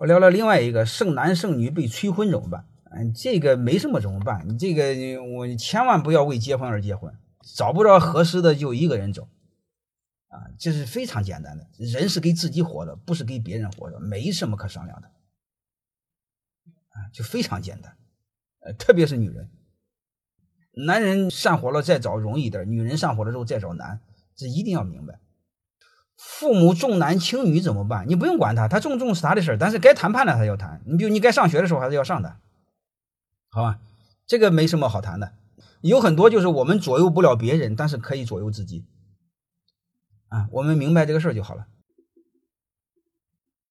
我聊聊另外一个剩男剩女被催婚怎么办？嗯，这个没什么怎么办？你这个我千万不要为结婚而结婚，找不着合适的就一个人走，啊，这是非常简单的。人是给自己活的，不是给别人活的，没什么可商量的，啊，就非常简单。呃，特别是女人，男人上火了再找容易点，女人上火了之后再找难，这一定要明白。父母重男轻女怎么办？你不用管他，他重重是他的事儿，但是该谈判的他要谈。你比如你该上学的时候还是要上的，好吧？这个没什么好谈的。有很多就是我们左右不了别人，但是可以左右自己。啊，我们明白这个事儿就好了。